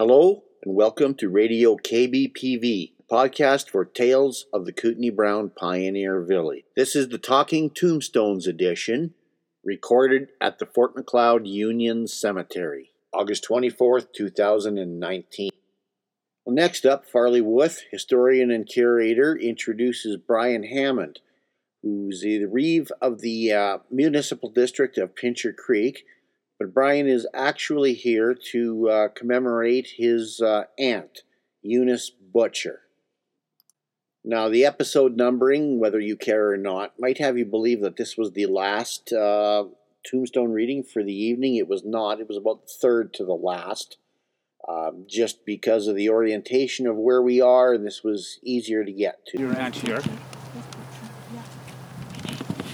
Hello and welcome to Radio KBPV, podcast for tales of the Kootenai Brown Pioneer Village. This is the Talking Tombstones edition, recorded at the Fort Macleod Union Cemetery, August 24th, 2019. Well, next up, Farley Wuth, historian and curator, introduces Brian Hammond, who's the reeve of the uh, municipal district of Pincher Creek but Brian is actually here to uh, commemorate his uh, aunt, Eunice Butcher. Now, the episode numbering, whether you care or not, might have you believe that this was the last uh, tombstone reading for the evening. It was not, it was about the third to the last. Um, just because of the orientation of where we are, and this was easier to get to. Your aunt here.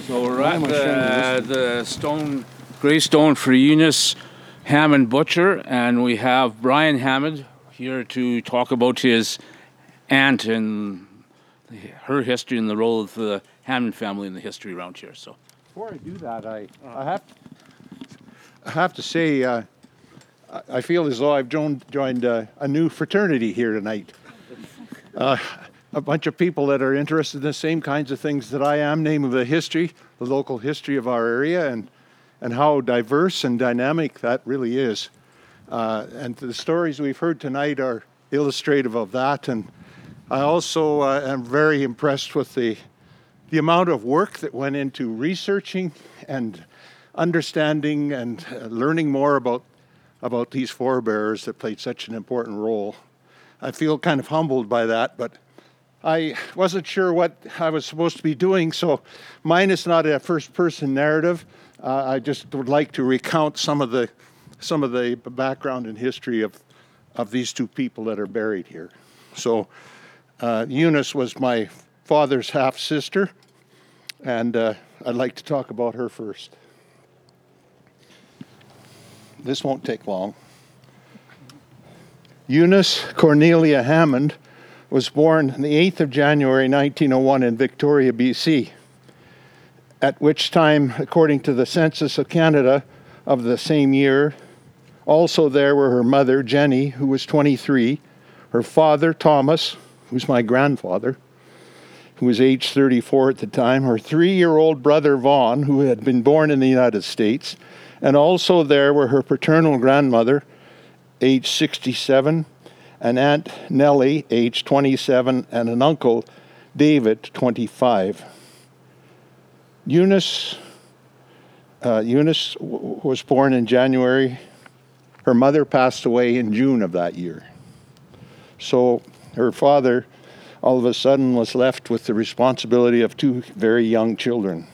So we're at the, the stone Greystone for Eunice Hammond Butcher, and we have Brian Hammond here to talk about his aunt and her history and the role of the Hammond family in the history around here. So, before I do that, I, I have I have to say uh, I feel as though I've joined, joined uh, a new fraternity here tonight. Uh, a bunch of people that are interested in the same kinds of things that I am, namely the history, the local history of our area, and and how diverse and dynamic that really is. Uh, and the stories we've heard tonight are illustrative of that. And I also uh, am very impressed with the, the amount of work that went into researching and understanding and uh, learning more about, about these forebears that played such an important role. I feel kind of humbled by that, but I wasn't sure what I was supposed to be doing, so mine is not a first person narrative. Uh, I just would like to recount some of the some of the background and history of of these two people that are buried here. So, uh, Eunice was my father's half sister, and uh, I'd like to talk about her first. This won't take long. Eunice Cornelia Hammond was born on the 8th of January 1901 in Victoria, BC at which time, according to the Census of Canada of the same year, also there were her mother, Jenny, who was 23, her father, Thomas, who's my grandfather, who was age 34 at the time, her three year old brother, Vaughn, who had been born in the United States, and also there were her paternal grandmother, age 67, an aunt, Nellie, age 27, and an uncle, David, 25. Eunice, uh, Eunice w- was born in January. Her mother passed away in June of that year. So her father, all of a sudden, was left with the responsibility of two very young children.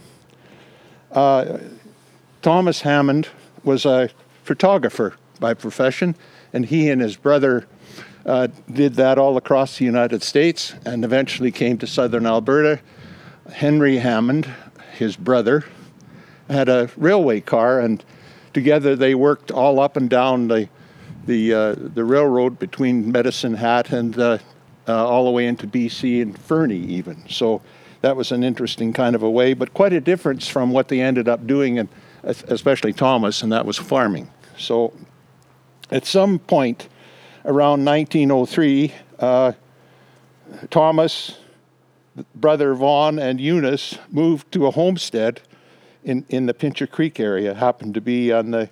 Uh, Thomas Hammond was a photographer by profession, and he and his brother uh, did that all across the United States and eventually came to southern Alberta. Henry Hammond his brother, had a railway car, and together they worked all up and down the the uh, the railroad between Medicine Hat and uh, uh, all the way into BC and Fernie even. So that was an interesting kind of a way, but quite a difference from what they ended up doing, and especially Thomas, and that was farming. So at some point around 1903, uh, Thomas brother Vaughn and Eunice moved to a homestead in, in the Pincher Creek area, happened to be on the,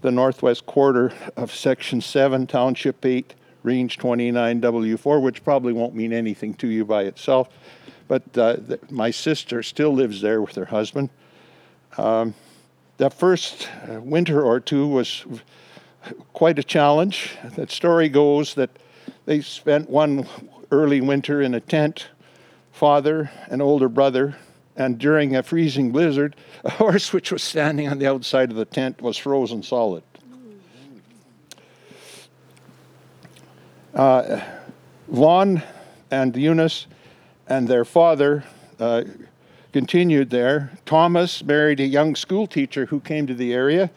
the northwest quarter of Section 7, Township 8, Range 29W4, which probably won't mean anything to you by itself. But uh, my sister still lives there with her husband. Um, that first uh, winter or two was quite a challenge. The story goes that they spent one early winter in a tent father and older brother, and during a freezing blizzard, a horse which was standing on the outside of the tent was frozen solid. Uh, Vaughn and Eunice and their father uh, continued there. Thomas married a young school teacher who came to the area.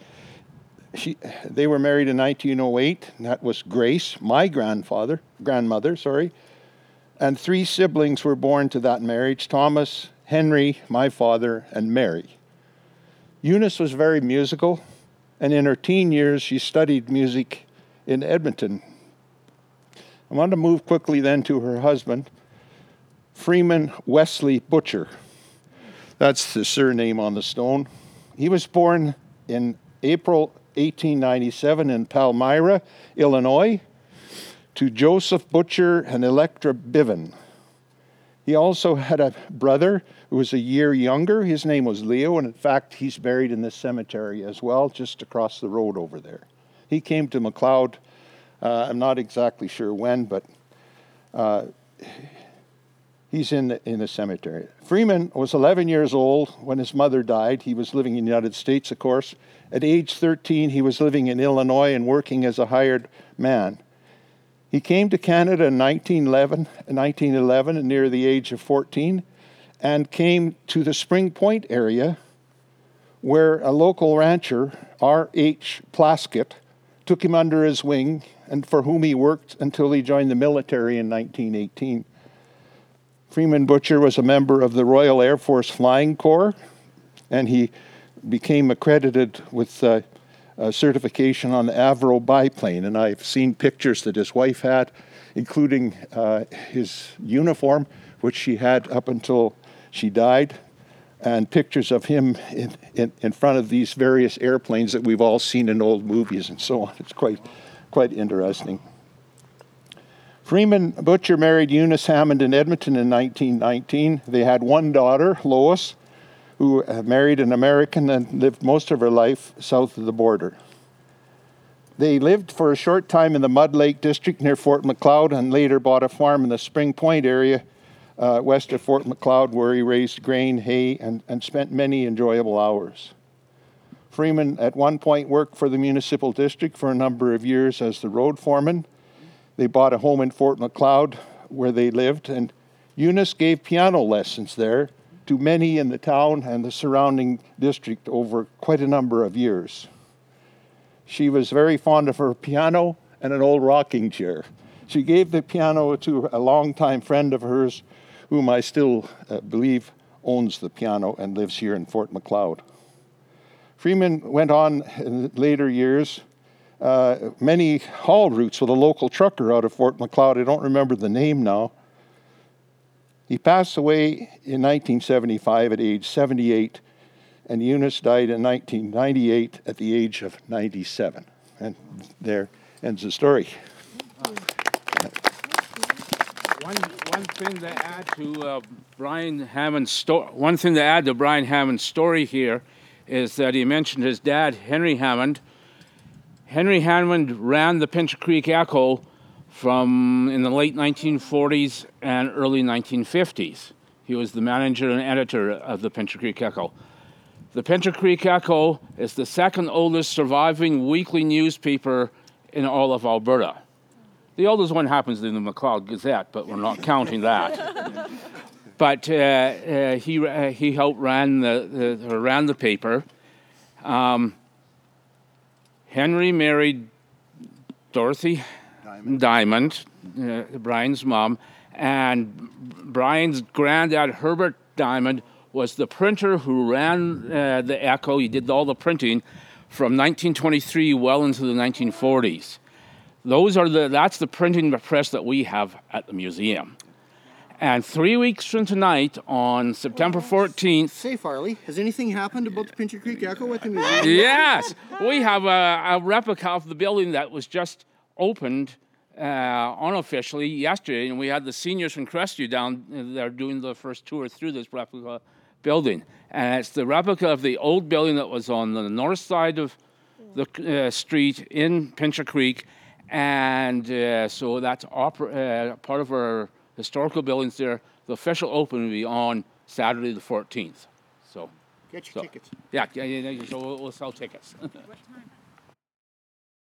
She, they were married in 1908. that was Grace, my grandfather, grandmother, sorry and three siblings were born to that marriage Thomas, Henry, my father, and Mary. Eunice was very musical, and in her teen years, she studied music in Edmonton I want to move quickly then to her husband, Freeman Wesley Butcher. That's the surname on the stone. He was born in April 1897 in Palmyra, Illinois, to Joseph Butcher and Electra Biven. He also had a brother who was a year younger. His name was Leo, and in fact, he's buried in this cemetery as well, just across the road over there. He came to Macleod. Uh, I'm not exactly sure when, but uh, he's in the, in the cemetery. Freeman was 11 years old when his mother died. He was living in the United States, of course. At age 13, he was living in Illinois and working as a hired man. He came to Canada in 1911, 1911 near the age of 14 and came to the Spring Point area where a local rancher, R.H. Plaskett, took him under his wing and for whom he worked until he joined the military in 1918. Freeman Butcher was a member of the Royal Air Force Flying Corps, and he became accredited with uh, a certification on the Avro biplane. And I've seen pictures that his wife had, including uh, his uniform, which she had up until she died, and pictures of him in, in, in front of these various airplanes that we've all seen in old movies and so on. It's quite, quite interesting. Freeman Butcher married Eunice Hammond in Edmonton in 1919. They had one daughter, Lois, who married an American and lived most of her life south of the border. They lived for a short time in the Mud Lake district near Fort Macleod and later bought a farm in the Spring Point area uh, west of Fort Macleod where he raised grain, hay, and, and spent many enjoyable hours. Freeman at one point worked for the municipal district for a number of years as the road foreman. They bought a home in Fort Macleod where they lived, and Eunice gave piano lessons there to many in the town and the surrounding district over quite a number of years. She was very fond of her piano and an old rocking chair. She gave the piano to a longtime friend of hers, whom I still uh, believe owns the piano and lives here in Fort Macleod. Freeman went on in later years uh, many haul routes with a local trucker out of Fort Macleod. I don't remember the name now. He passed away in 1975 at age 78, and Eunice died in 1998 at the age of 97. And there ends the story. One, one thing to add to uh, Brian Hammond's story. One thing to add to Brian Hammond's story here is that he mentioned his dad, Henry Hammond. Henry Hammond ran the Pincher Creek Echo from in the late 1940s and early 1950s. He was the manager and editor of the Pincher Creek Echo. The Pincher Creek Echo is the second oldest surviving weekly newspaper in all of Alberta. The oldest one happens in the Macleod Gazette, but we're not counting that. but uh, uh, he, uh, he helped ran the, the, ran the paper. Um, Henry married Dorothy Diamond, Diamond uh, Brian's mom, and Brian's granddad, Herbert Diamond, was the printer who ran uh, the Echo. He did all the printing from 1923 well into the 1940s. Those are the that's the printing press that we have at the museum. And three weeks from tonight, on September 14th. Say, Farley, has anything happened about the Pincher Creek Echo at the museum? yes, we have a, a replica of the building that was just opened uh, unofficially yesterday, and we had the seniors from Crestview down there doing the first tour through this replica building. And it's the replica of the old building that was on the north side of the uh, street in Pincher Creek. And uh, so that's opera, uh, part of our historical buildings there. The official opening will be on Saturday the 14th. So get your so, tickets. Yeah, yeah, yeah, so we'll, we'll sell tickets.